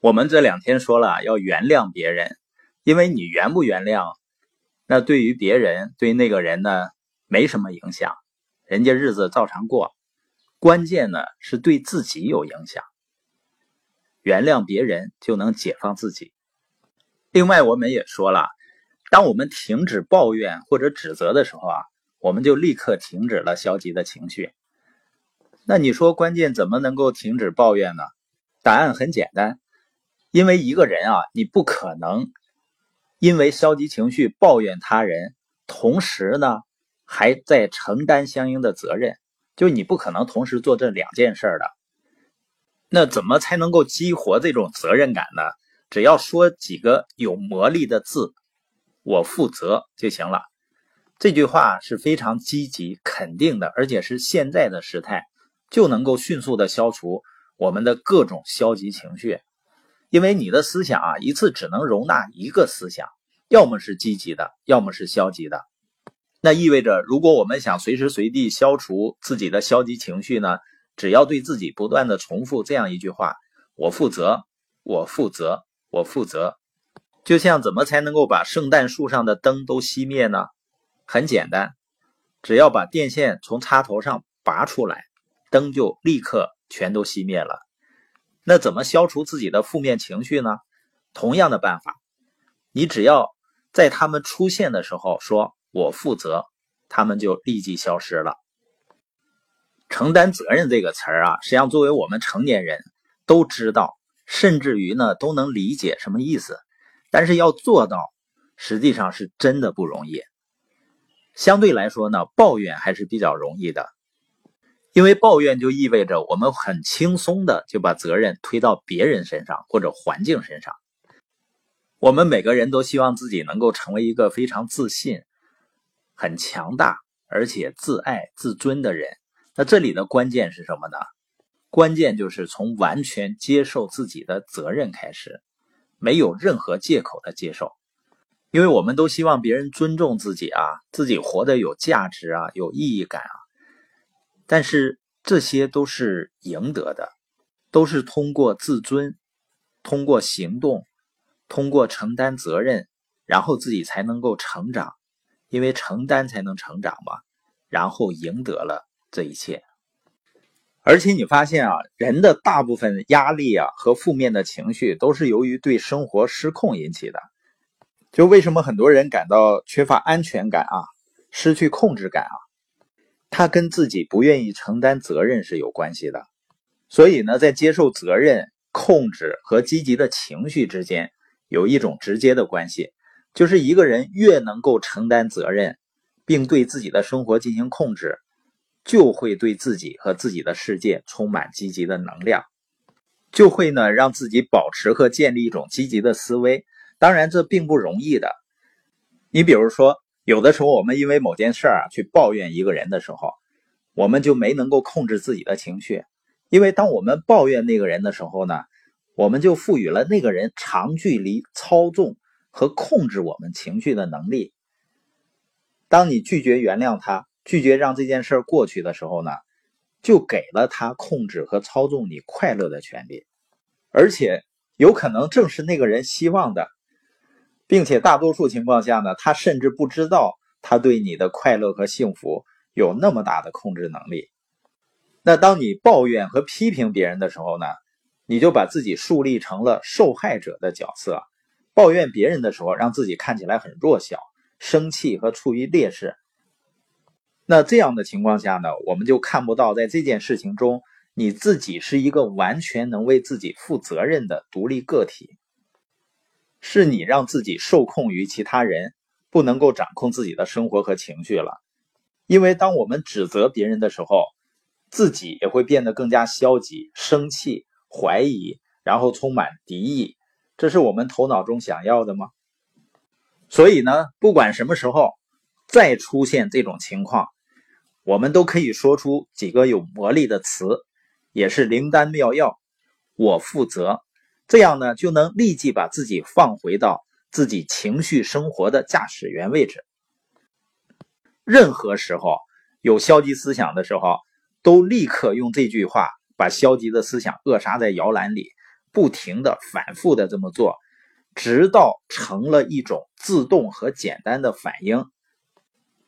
我们这两天说了要原谅别人，因为你原不原谅，那对于别人对那个人呢没什么影响，人家日子照常过。关键呢是对自己有影响，原谅别人就能解放自己。另外，我们也说了，当我们停止抱怨或者指责的时候啊，我们就立刻停止了消极的情绪。那你说关键怎么能够停止抱怨呢？答案很简单。因为一个人啊，你不可能因为消极情绪抱怨他人，同时呢还在承担相应的责任，就你不可能同时做这两件事的。那怎么才能够激活这种责任感呢？只要说几个有魔力的字，“我负责”就行了。这句话是非常积极肯定的，而且是现在的时态，就能够迅速的消除我们的各种消极情绪。因为你的思想啊，一次只能容纳一个思想，要么是积极的，要么是消极的。那意味着，如果我们想随时随地消除自己的消极情绪呢，只要对自己不断的重复这样一句话：“我负责，我负责，我负责。”就像怎么才能够把圣诞树上的灯都熄灭呢？很简单，只要把电线从插头上拔出来，灯就立刻全都熄灭了。那怎么消除自己的负面情绪呢？同样的办法，你只要在他们出现的时候说“我负责”，他们就立即消失了。承担责任这个词儿啊，实际上作为我们成年人都知道，甚至于呢都能理解什么意思，但是要做到，实际上是真的不容易。相对来说呢，抱怨还是比较容易的。因为抱怨就意味着我们很轻松的就把责任推到别人身上或者环境身上。我们每个人都希望自己能够成为一个非常自信、很强大而且自爱自尊的人。那这里的关键是什么呢？关键就是从完全接受自己的责任开始，没有任何借口的接受。因为我们都希望别人尊重自己啊，自己活得有价值啊，有意义感啊。但是这些都是赢得的，都是通过自尊、通过行动、通过承担责任，然后自己才能够成长，因为承担才能成长嘛。然后赢得了这一切。而且你发现啊，人的大部分压力啊和负面的情绪都是由于对生活失控引起的。就为什么很多人感到缺乏安全感啊，失去控制感啊？他跟自己不愿意承担责任是有关系的，所以呢，在接受责任、控制和积极的情绪之间有一种直接的关系，就是一个人越能够承担责任，并对自己的生活进行控制，就会对自己和自己的世界充满积极的能量，就会呢让自己保持和建立一种积极的思维。当然，这并不容易的。你比如说。有的时候，我们因为某件事儿啊去抱怨一个人的时候，我们就没能够控制自己的情绪。因为当我们抱怨那个人的时候呢，我们就赋予了那个人长距离操纵和控制我们情绪的能力。当你拒绝原谅他，拒绝让这件事儿过去的时候呢，就给了他控制和操纵你快乐的权利，而且有可能正是那个人希望的。并且大多数情况下呢，他甚至不知道他对你的快乐和幸福有那么大的控制能力。那当你抱怨和批评别人的时候呢，你就把自己树立成了受害者的角色，抱怨别人的时候，让自己看起来很弱小、生气和处于劣势。那这样的情况下呢，我们就看不到在这件事情中，你自己是一个完全能为自己负责任的独立个体。是你让自己受控于其他人，不能够掌控自己的生活和情绪了。因为当我们指责别人的时候，自己也会变得更加消极、生气、怀疑，然后充满敌意。这是我们头脑中想要的吗？所以呢，不管什么时候再出现这种情况，我们都可以说出几个有魔力的词，也是灵丹妙药。我负责。这样呢，就能立即把自己放回到自己情绪生活的驾驶员位置。任何时候有消极思想的时候，都立刻用这句话把消极的思想扼杀在摇篮里，不停的、反复的这么做，直到成了一种自动和简单的反应。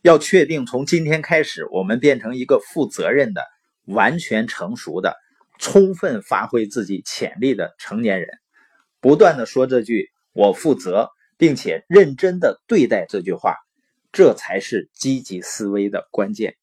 要确定从今天开始，我们变成一个负责任的、完全成熟的、充分发挥自己潜力的成年人，不断的说这句“我负责”，并且认真的对待这句话，这才是积极思维的关键。